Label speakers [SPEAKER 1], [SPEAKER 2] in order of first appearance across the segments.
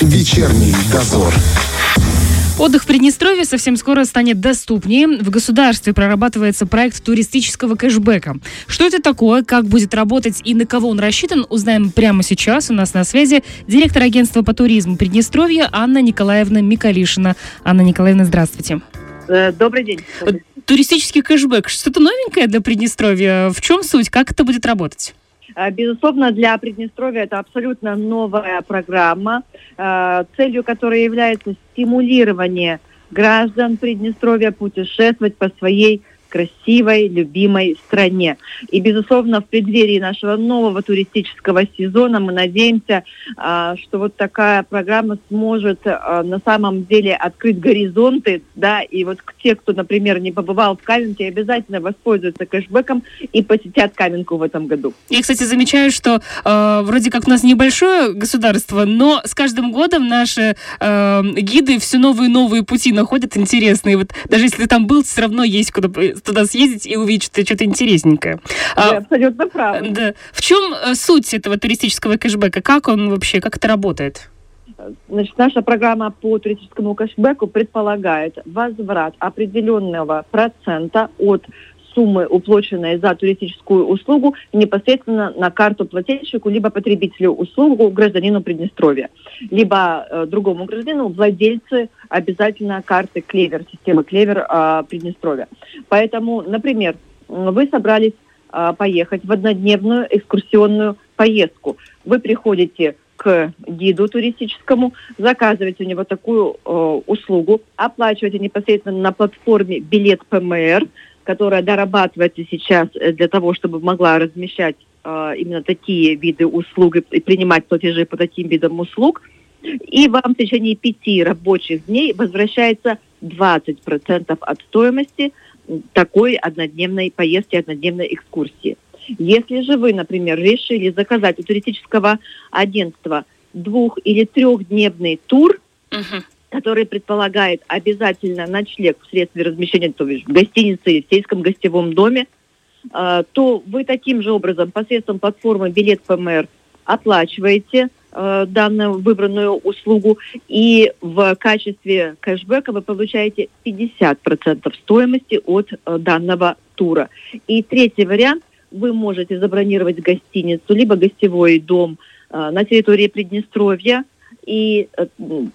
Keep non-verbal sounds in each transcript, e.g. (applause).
[SPEAKER 1] Вечерний дозор.
[SPEAKER 2] Отдых в Приднестровье совсем скоро станет доступнее. В государстве прорабатывается проект туристического кэшбэка. Что это такое, как будет работать и на кого он рассчитан, узнаем прямо сейчас. У нас на связи директор агентства по туризму Приднестровья Анна Николаевна Микалишина. Анна Николаевна, здравствуйте.
[SPEAKER 3] Э, добрый день.
[SPEAKER 2] Туристический кэшбэк. Что-то новенькое для Приднестровья. В чем суть? Как это будет работать?
[SPEAKER 3] Э, безусловно, для Приднестровья это абсолютно новая программа, э, целью которой является стимулирование граждан Приднестровья путешествовать по своей красивой, любимой стране. И, безусловно, в преддверии нашего нового туристического сезона мы надеемся, а, что вот такая программа сможет а, на самом деле открыть горизонты, да, и вот те, кто, например, не побывал в Каменке, обязательно воспользуются кэшбэком и посетят Каменку в этом году.
[SPEAKER 2] Я, кстати, замечаю, что э, вроде как у нас небольшое государство, но с каждым годом наши э, гиды все новые и новые пути находят интересные. Вот даже если ты там был, все равно есть куда туда съездить и увидеть что-то, интересненькое.
[SPEAKER 3] Вы а, абсолютно правы.
[SPEAKER 2] Да. В чем э, суть этого туристического кэшбэка? Как он вообще, как это работает?
[SPEAKER 3] Значит, наша программа по туристическому кэшбэку предполагает возврат определенного процента от суммы, уплаченной за туристическую услугу, непосредственно на карту плательщику, либо потребителю услугу, гражданину Приднестровья, либо э, другому гражданину, владельцы обязательно карты Клевер, системы Клевер э, Приднестровья. Поэтому, например, вы собрались э, поехать в однодневную экскурсионную поездку. Вы приходите к гиду туристическому, заказываете у него такую э, услугу, оплачиваете непосредственно на платформе билет ПМР, которая дорабатывается сейчас э, для того, чтобы могла размещать э, именно такие виды услуг и принимать платежи по таким видам услуг. И вам в течение пяти рабочих дней возвращается 20% от стоимости такой однодневной поездки, однодневной экскурсии. Если же вы, например, решили заказать у туристического агентства двух- или трехдневный тур, uh-huh который предполагает обязательно ночлег в средстве размещения, то есть в гостинице в сельском гостевом доме, а, то вы таким же образом посредством платформы «Билет ПМР» оплачиваете а, данную выбранную услугу, и в качестве кэшбэка вы получаете 50% стоимости от а, данного тура. И третий вариант, вы можете забронировать гостиницу, либо гостевой дом на территории Приднестровья, и э,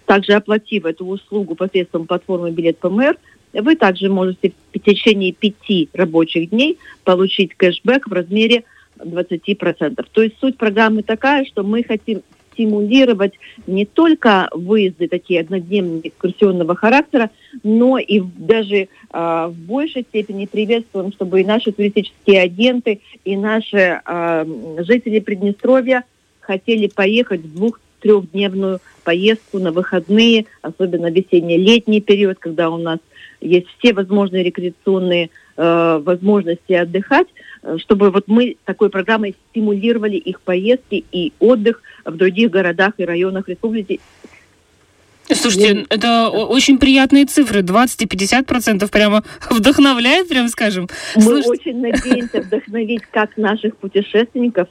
[SPEAKER 3] также оплатив эту услугу посредством платформы «Билет ПМР», вы также можете в течение пяти рабочих дней получить кэшбэк в размере 20%. То есть суть программы такая, что мы хотим стимулировать не только выезды такие однодневные экскурсионного характера, но и даже э, в большей степени приветствуем, чтобы и наши туристические агенты, и наши э, жители Приднестровья хотели поехать в двух трехдневную поездку на выходные, особенно весенне-летний период, когда у нас есть все возможные рекреационные э, возможности отдыхать, э, чтобы вот мы такой программой стимулировали их поездки и отдых в других городах и районах республики.
[SPEAKER 2] Слушайте, это очень приятные цифры. 20 и 50 процентов прямо (laughs) вдохновляет, прям скажем.
[SPEAKER 3] Мы Слушайте... очень надеемся вдохновить как наших путешественников,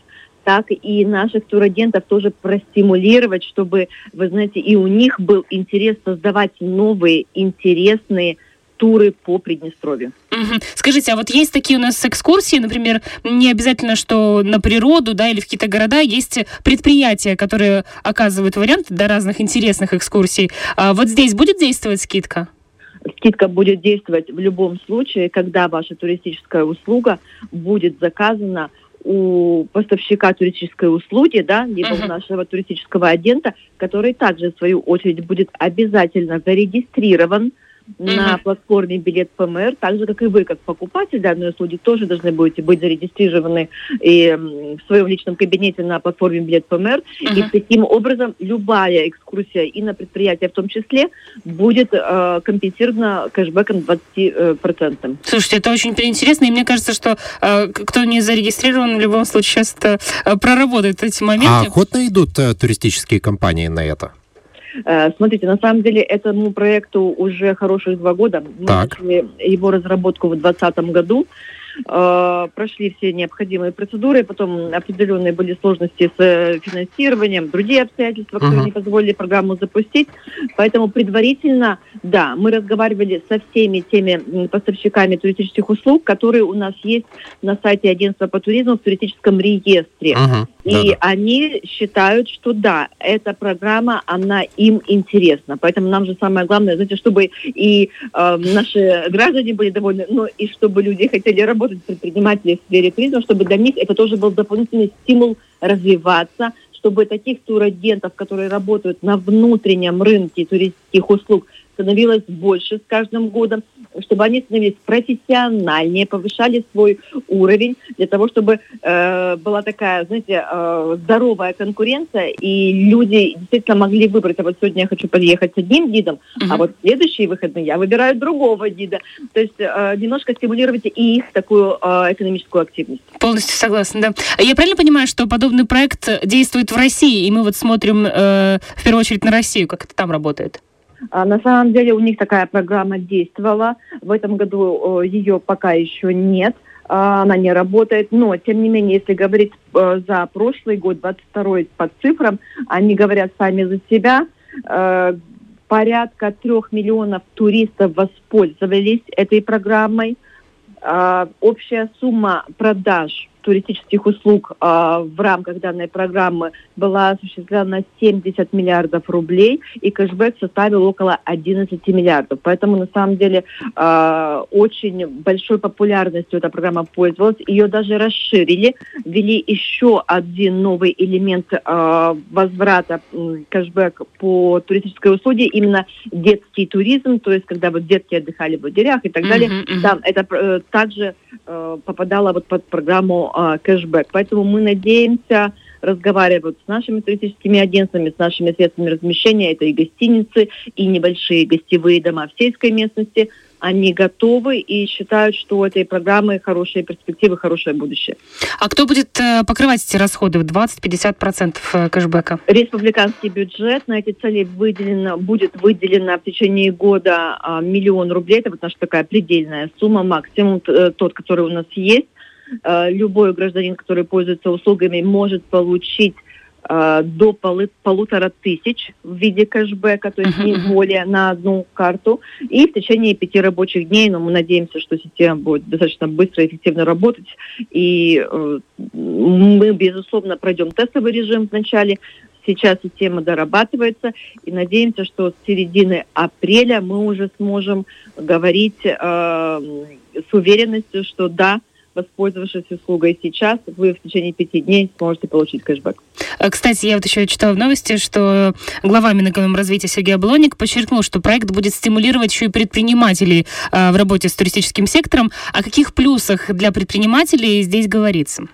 [SPEAKER 3] так и наших турагентов тоже простимулировать, чтобы, вы знаете, и у них был интерес создавать новые интересные туры по Приднестровью.
[SPEAKER 2] Угу. Скажите, а вот есть такие у нас экскурсии, например, не обязательно, что на природу, да, или в какие-то города, есть предприятия, которые оказывают варианты для разных интересных экскурсий. А вот здесь будет действовать скидка?
[SPEAKER 3] Скидка будет действовать в любом случае, когда ваша туристическая услуга будет заказана у поставщика туристической услуги, да, либо uh-huh. у нашего туристического агента, который также, в свою очередь, будет обязательно зарегистрирован uh-huh. на платформе билет ПМР, так же, как и вы, как покупатель данной услуги, тоже должны будете быть зарегистрированы и в своем личном кабинете на платформе билет ПМР. Uh-huh. И таким образом любая экскурсия и на предприятие в том числе будет э, компенсирована кэшбэком 20%. Э,
[SPEAKER 2] Слушайте, это очень интересно, и мне кажется, что э, кто не зарегистрирован, в любом случае сейчас это э, проработает эти моменты.
[SPEAKER 4] А охотно идут э, туристические компании на это?
[SPEAKER 3] Э, смотрите, на самом деле этому проекту уже хороших два года. Мы
[SPEAKER 4] так.
[SPEAKER 3] начали его разработку в 2020 году. э, прошли все необходимые процедуры, потом определенные были сложности с э, финансированием, другие обстоятельства, которые uh-huh. не позволили программу запустить. Поэтому предварительно, да, мы разговаривали со всеми теми поставщиками туристических услуг, которые у нас есть на сайте агентства по туризму в туристическом реестре. Uh-huh. И Да-да. они считают, что да, эта программа, она им интересна. Поэтому нам же самое главное, знаете, чтобы и э, наши граждане были довольны, но и чтобы люди хотели работать, предприниматели в сфере туризма, чтобы для них это тоже был дополнительный стимул развиваться, чтобы таких турагентов, которые работают на внутреннем рынке туристических услуг, становилось больше с каждым годом, чтобы они становились профессиональнее, повышали свой уровень для того, чтобы э, была такая, знаете, э, здоровая конкуренция, и люди действительно могли выбрать, а вот сегодня я хочу поехать с одним гидом, uh-huh. а вот следующие выходные я выбираю другого гида. То есть э, немножко стимулировать и их такую э, экономическую активность.
[SPEAKER 2] Полностью согласна, да. Я правильно понимаю, что подобный проект действует в России, и мы вот смотрим э, в первую очередь на Россию, как это там работает?
[SPEAKER 3] А, на самом деле у них такая программа действовала. В этом году ее пока еще нет. А, она не работает, но тем не менее, если говорить э, за прошлый год, 22 по цифрам, они говорят сами за себя, э, порядка трех миллионов туристов воспользовались этой программой, а, общая сумма продаж туристических услуг а, в рамках данной программы была осуществлена 70 миллиардов рублей, и кэшбэк составил около 11 миллиардов. Поэтому, на самом деле, а, очень большой популярностью эта программа пользовалась. Ее даже расширили, ввели еще один новый элемент а, возврата кэшбэк по туристической услуге, именно детский туризм, то есть когда вот детки отдыхали в лагерях и так далее. Uh-huh, uh-huh. Там это э, также э, попадало вот под программу а, кэшбэк. Поэтому мы надеемся разговаривать с нашими туристическими агентствами, с нашими средствами размещения, это и гостиницы, и небольшие гостевые дома в сельской местности, они готовы и считают, что у этой программы хорошие перспективы, хорошее будущее.
[SPEAKER 2] А кто будет э, покрывать эти расходы в 20-50% э, кэшбэка?
[SPEAKER 3] Республиканский бюджет на эти цели выделено, будет выделено в течение года а, миллион рублей. Это вот наша такая предельная сумма, максимум э, тот, который у нас есть. Э, любой гражданин, который пользуется услугами, может получить э, до полы, полутора тысяч в виде кэшбэка, то есть не более на одну карту. И в течение пяти рабочих дней, но мы надеемся, что система будет достаточно быстро и эффективно работать. И э, мы, безусловно, пройдем тестовый режим вначале. Сейчас система дорабатывается, и надеемся, что с середины апреля мы уже сможем говорить э, с уверенностью, что да, воспользовавшись услугой сейчас, вы в течение пяти дней сможете получить кэшбэк.
[SPEAKER 2] Э, кстати, я вот еще читала в новости, что глава Минэкономразвития Сергей Облоник подчеркнул, что проект будет стимулировать еще и предпринимателей э, в работе с туристическим сектором. О каких плюсах для предпринимателей здесь говорится?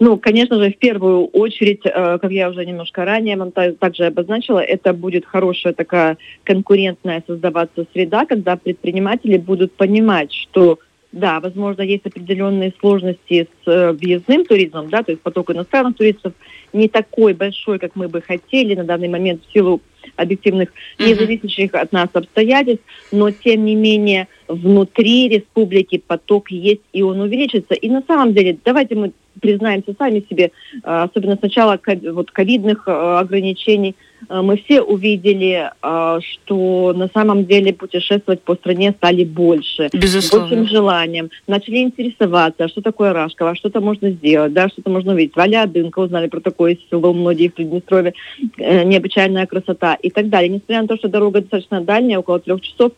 [SPEAKER 3] Ну, конечно же, в первую очередь, э, как я уже немножко ранее также обозначила, это будет хорошая такая конкурентная создаваться среда, когда предприниматели будут понимать, что да, возможно, есть определенные сложности с э, въездным туризмом, да, то есть поток иностранных туристов не такой большой, как мы бы хотели на данный момент в силу объективных, независящих от нас обстоятельств, но тем не менее внутри республики поток есть, и он увеличится. И на самом деле, давайте мы признаемся сами себе, э, особенно с начала вот, ковидных э, ограничений, мы все увидели, что на самом деле путешествовать по стране стали больше.
[SPEAKER 2] Безусловно.
[SPEAKER 3] Большим желанием. Начали интересоваться, что такое Рашково, что-то можно сделать, да, что-то можно увидеть. Валя Дынка узнали про такое село многие в Приднестровье, необычайная красота и так далее. Несмотря на то, что дорога достаточно дальняя, около трех часов,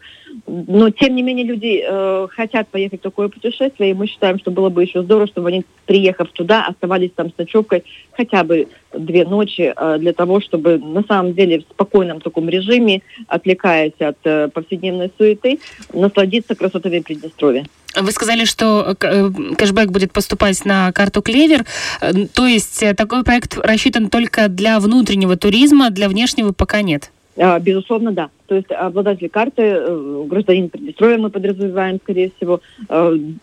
[SPEAKER 3] но тем не менее люди э, хотят поехать в такое путешествие, и мы считаем, что было бы еще здорово, чтобы они, приехав туда, оставались там с ночевкой хотя бы две ночи э, для того, чтобы на самом деле в спокойном таком режиме, отвлекаясь от э, повседневной суеты, насладиться красотами Приднестровья.
[SPEAKER 2] Вы сказали, что э, кэшбэк будет поступать на карту Клевер, э, то есть такой проект рассчитан только для внутреннего туризма, для внешнего пока нет?
[SPEAKER 3] А, безусловно, да. То есть обладатель карты, гражданин Приднестровья мы подразумеваем, скорее всего,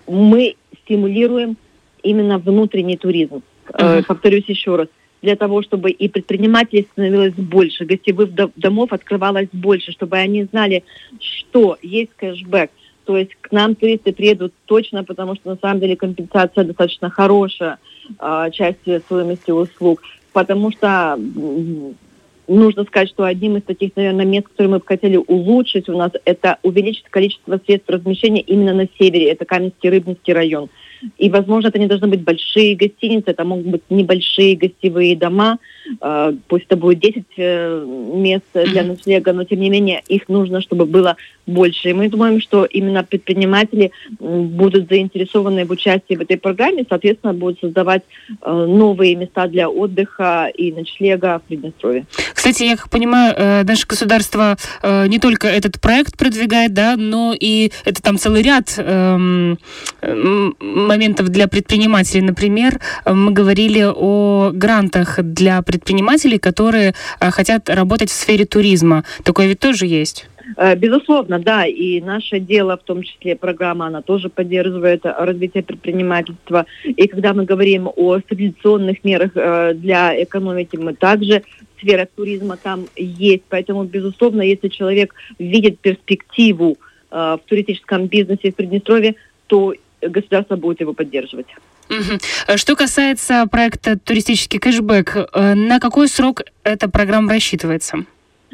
[SPEAKER 3] мы стимулируем именно внутренний туризм. Uh-huh. Повторюсь еще раз для того, чтобы и предпринимателей становилось больше, гостевых домов открывалось больше, чтобы они знали, что есть кэшбэк, То есть к нам туристы приедут точно, потому что на самом деле компенсация достаточно хорошая э, части стоимости услуг. Потому что нужно сказать, что одним из таких, наверное, мест, которые мы бы хотели улучшить у нас, это увеличить количество средств размещения именно на севере. Это Каменский Рыбинский район. И, возможно, это не должны быть большие гостиницы, это могут быть небольшие гостевые дома, э, пусть это будет 10 э, мест для ночлега, но, тем не менее, их нужно, чтобы было больше. И мы думаем, что именно предприниматели будут заинтересованы в участии в этой программе, соответственно, будут создавать э, новые места для отдыха и ночлега в Приднестровье.
[SPEAKER 2] Кстати, я как понимаю, наше государство не только этот проект продвигает, да, но и это там целый ряд эм, моментов для предпринимателей. Например, мы говорили о грантах для предпринимателей, которые э, хотят работать в сфере туризма. Такое ведь тоже есть.
[SPEAKER 3] Э, безусловно, да, и наше дело, в том числе программа, она тоже поддерживает развитие предпринимательства. И когда мы говорим о стабилизационных мерах э, для экономики, мы также сфера туризма там есть. Поэтому, безусловно, если человек видит перспективу в туристическом бизнесе в Приднестровье, то государство будет его поддерживать.
[SPEAKER 2] Угу. Что касается проекта «Туристический кэшбэк», э, на какой срок эта программа рассчитывается?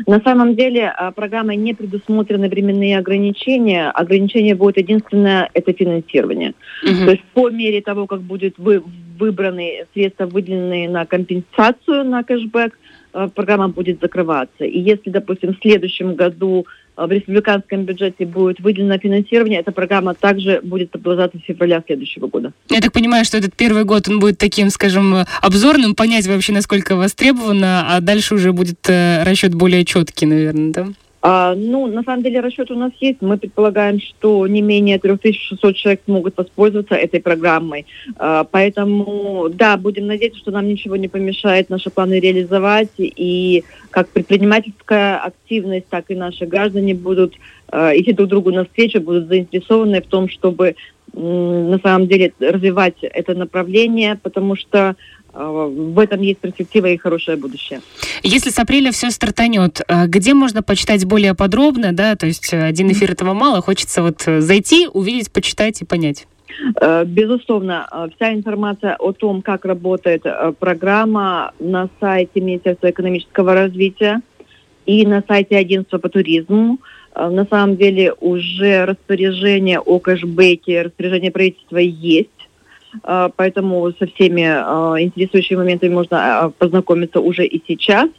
[SPEAKER 3] На самом деле а, программой не предусмотрены временные ограничения. Ограничение будет единственное – это финансирование. Угу. То есть по мере того, как будут вы, выбраны средства, выделенные на компенсацию, на кэшбэк, э, программа будет закрываться. И если, допустим, в следующем году в республиканском бюджете будет выделено финансирование, эта программа также будет продолжаться с февраля следующего года.
[SPEAKER 2] Я так понимаю, что этот первый год он будет таким, скажем, обзорным, понять вообще, насколько востребовано, а дальше уже будет э, расчет более четкий, наверное, да?
[SPEAKER 3] А, ну, на самом деле расчет у нас есть. Мы предполагаем, что не менее 3600 человек смогут воспользоваться этой программой. А, поэтому, да, будем надеяться, что нам ничего не помешает наши планы реализовать. И как предпринимательская активность, так и наши граждане будут а, идти друг другу навстречу, будут заинтересованы в том, чтобы на самом деле развивать это направление, потому что в этом есть перспектива и хорошее будущее.
[SPEAKER 2] Если с апреля все стартанет, а, где можно почитать более подробно, да, то есть э, один эфир этого мало, хочется вот э, зайти, увидеть, почитать и понять.
[SPEAKER 3] Э, безусловно, вся информация о том, как работает программа на сайте Министерства экономического развития и на сайте Агентства по туризму. На самом деле уже распоряжение о кэшбэке, распоряжение правительства есть. А, поэтому со всеми а, интересующими моментами можно а, познакомиться уже и сейчас.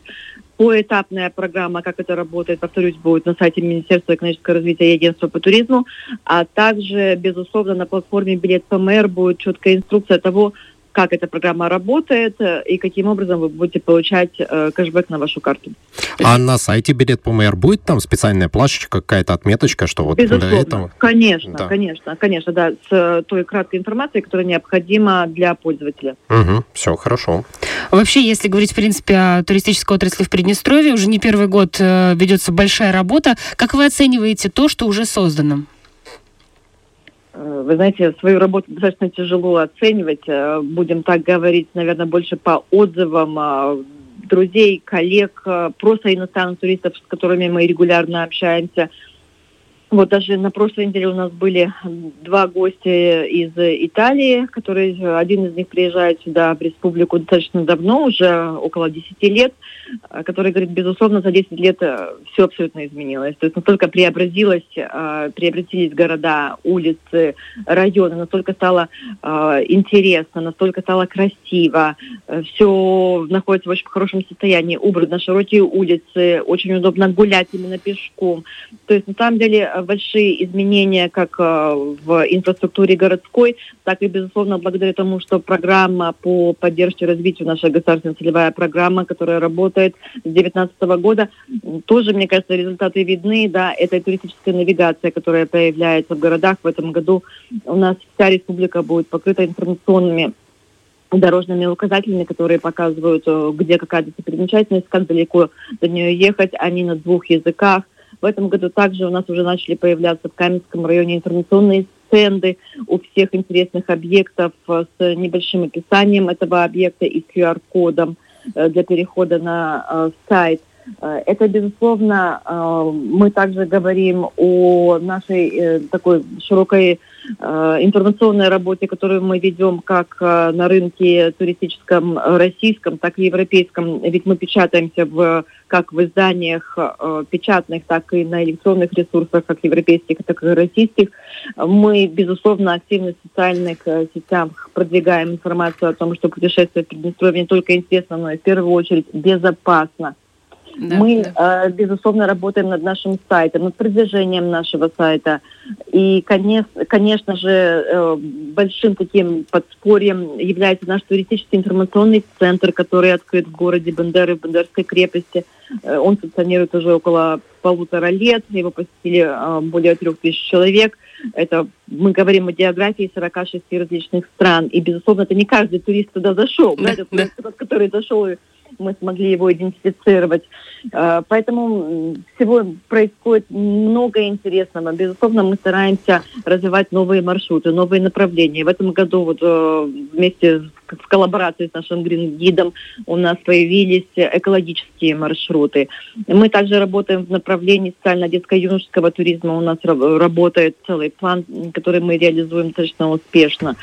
[SPEAKER 3] Поэтапная программа, как это работает, повторюсь, будет на сайте Министерства экономического развития и Агентства по туризму, а также, безусловно, на платформе «Билет ПМР» будет четкая инструкция того, как эта программа работает э, и каким образом вы будете получать э, кэшбэк на вашу карту.
[SPEAKER 4] А на сайте билет ПМР будет там специальная плашечка, какая-то отметочка, что вот
[SPEAKER 3] Безусловно. для этого? Конечно, да. конечно, конечно, да, с э, той краткой информацией, которая необходима для пользователя.
[SPEAKER 4] Угу, все, хорошо.
[SPEAKER 2] Вообще, если говорить, в принципе, о туристической отрасли в Приднестровье, уже не первый год э, ведется большая работа. Как вы оцениваете то, что уже создано?
[SPEAKER 3] Э, вы знаете, свою работу достаточно тяжело оценивать. Э, будем так говорить, наверное, больше по отзывам а, друзей, коллег, э, просто иностранных туристов, с которыми мы регулярно общаемся – вот даже на прошлой неделе у нас были два гостя из Италии, которые один из них приезжает сюда в республику достаточно давно, уже около 10 лет, который говорит, безусловно, за 10 лет э, все абсолютно изменилось. То есть настолько преобразилось, э, преобразились города, улицы, районы, настолько стало э, интересно, настолько стало красиво, все находится в очень хорошем состоянии, убраны широкие улицы, очень удобно гулять именно пешком. То есть на самом деле большие изменения как э, в инфраструктуре городской, так и, безусловно, благодаря тому, что программа по поддержке и развитию, наша государственная целевая программа, которая работает с 2019 года, тоже, мне кажется, результаты видны. Да, это туристическая навигация, которая появляется в городах. В этом году у нас вся республика будет покрыта информационными дорожными указателями, которые показывают, э, где какая достопримечательность, как далеко до нее ехать. Они на двух языках – в этом году также у нас уже начали появляться в Каменском районе информационные стенды у всех интересных объектов э, с небольшим описанием этого объекта и QR-кодом э, для перехода на э, сайт – это, безусловно, э, мы также говорим о нашей э, такой широкой информационной работе, которую мы ведем как на рынке туристическом российском, так и европейском. Ведь мы печатаемся в, как в изданиях печатных, так и на электронных ресурсах, как европейских, так и российских. Мы, безусловно, активно в социальных сетях продвигаем информацию о том, что путешествие в Приднестровье не только интересно, но и в первую очередь безопасно. Да, Мы, да. Э, безусловно, работаем над нашим сайтом, над продвижением нашего сайта. И, конечно, конечно же, э, большим таким подспорьем является наш туристический информационный центр, который открыт в городе Бендеры, в Бендерской крепости. Э, он функционирует уже около полутора лет. Его посетили более трех тысяч человек. Это мы говорим о географии 46 различных стран. И, безусловно, это не каждый турист туда зашел. Да, да, да. Турист, который зашел мы смогли его идентифицировать. Э, поэтому всего происходит много интересного. Безусловно, мы стараемся развивать новые маршруты, новые направления. В этом году вот э, вместе в коллаборации с нашим грин-гидом у нас появились экологические маршруты. Мы также работаем в направлении социально-детско-юношеского туризма. У нас работает целый план, который мы реализуем достаточно успешно.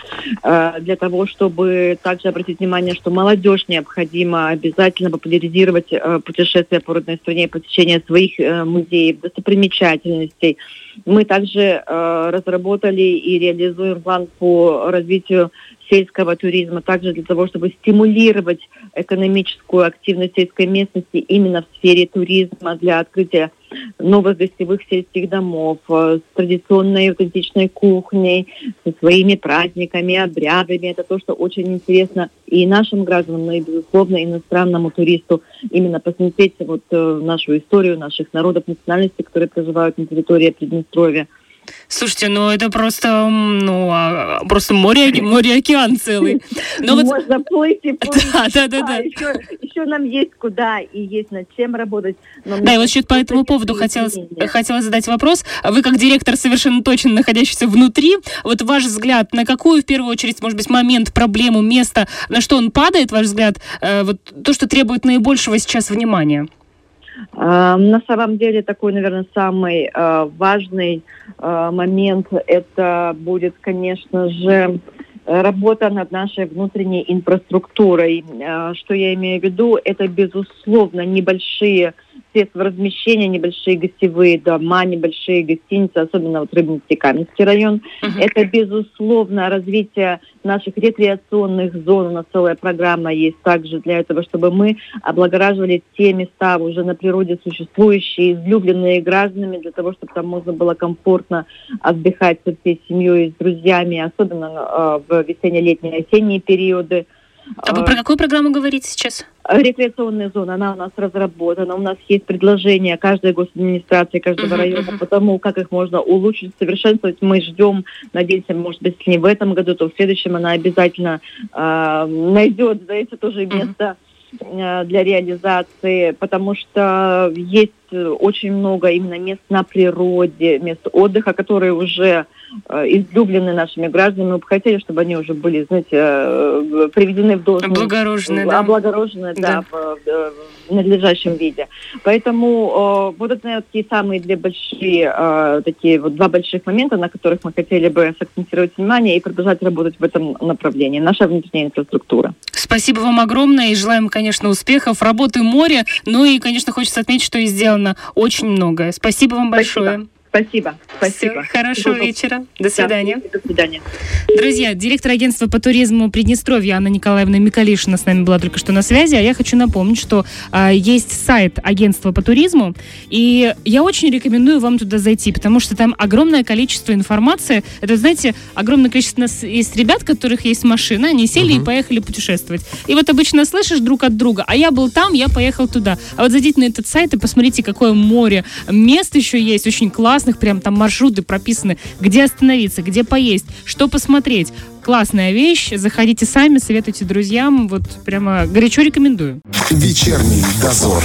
[SPEAKER 3] Э, для того, чтобы также обратить внимание, что молодежь необходимо обязательно популяризировать э, путешествия по родной стране, посещение своих э, музеев, достопримечательностей. Мы также разработали и реализуем план по развитию сельского туризма, также для того, чтобы стимулировать экономическую активность сельской местности именно в сфере туризма для открытия новых гостевых сельских домов э, с традиционной аутентичной кухней, со своими праздниками, обрядами. Это то, что очень интересно и нашим гражданам, но и, безусловно, иностранному туристу именно посмотреть вот э, нашу историю наших народов, национальностей, которые проживают на территории Приднестровья.
[SPEAKER 2] Слушайте, ну это просто, ну, а, просто море, море океан целый.
[SPEAKER 3] Но вот... Можно плыть и (laughs) плыть. Да, да, да. да. Еще, еще нам есть куда и есть над чем работать.
[SPEAKER 2] да, и вот еще по этому поводу хотела, хотела задать вопрос. Вы как директор, совершенно точно находящийся внутри, вот ваш взгляд, на какую в первую очередь, может быть, момент, проблему, место, на что он падает, ваш взгляд, э, вот то, что требует наибольшего сейчас внимания?
[SPEAKER 3] На самом деле такой, наверное, самый э, важный э, момент это будет, конечно же, работа над нашей внутренней инфраструктурой. Э, что я имею в виду? Это, безусловно, небольшие средства размещения, небольшие гостевые дома, небольшие гостиницы, особенно вот Рыбницкий Каменский район. Uh-huh. Это, безусловно, развитие наших рекреационных зон. У нас целая программа есть также для этого, чтобы мы облагораживали те места уже на природе существующие, излюбленные гражданами, для того, чтобы там можно было комфортно отдыхать со всей семьей, с друзьями, особенно э, в весенне-летние осенние периоды.
[SPEAKER 2] А вы про какую программу говорите сейчас?
[SPEAKER 3] Рекреационная зона, она у нас разработана, у нас есть предложения каждой госадминистрации, каждого uh-huh, района uh-huh. по тому, как их можно улучшить, совершенствовать. Мы ждем, надеемся, может быть, если не в этом году, то в следующем она обязательно э, найдет, знаете, тоже место uh-huh. для реализации, потому что есть очень много именно мест на природе, мест отдыха, которые уже Э, излюблены нашими гражданами. Мы бы хотели, чтобы они уже были, знаете, э, приведены в должность.
[SPEAKER 2] Облагорожены, да.
[SPEAKER 3] Облагорожены, да, да в, в надлежащем виде. Поэтому вот это, наверное, такие самые две большие, э, такие вот два больших момента, на которых мы хотели бы сакцентировать внимание и продолжать работать в этом направлении. Наша внутренняя инфраструктура.
[SPEAKER 2] Спасибо вам огромное и желаем, конечно, успехов, работы море. Ну и, конечно, хочется отметить, что и сделано очень многое. Спасибо вам большое.
[SPEAKER 3] Спасибо. Спасибо. Спасибо.
[SPEAKER 2] Все, хорошего Спасибо. вечера. До свидания.
[SPEAKER 3] Да, до свидания.
[SPEAKER 2] Друзья, директор агентства по туризму Приднестровья Анна Николаевна Микалишина с нами была только что на связи. А я хочу напомнить, что а, есть сайт агентства по туризму, и я очень рекомендую вам туда зайти, потому что там огромное количество информации. Это, знаете, огромное количество нас есть ребят, у которых есть машина, они сели uh-huh. и поехали путешествовать. И вот обычно слышишь друг от друга, а я был там, я поехал туда. А вот зайдите на этот сайт и посмотрите, какое море мест еще есть, очень классно классных прям там маршруты прописаны, где остановиться, где поесть, что посмотреть. Классная вещь. Заходите сами, советуйте друзьям. Вот прямо горячо рекомендую.
[SPEAKER 1] Вечерний дозор.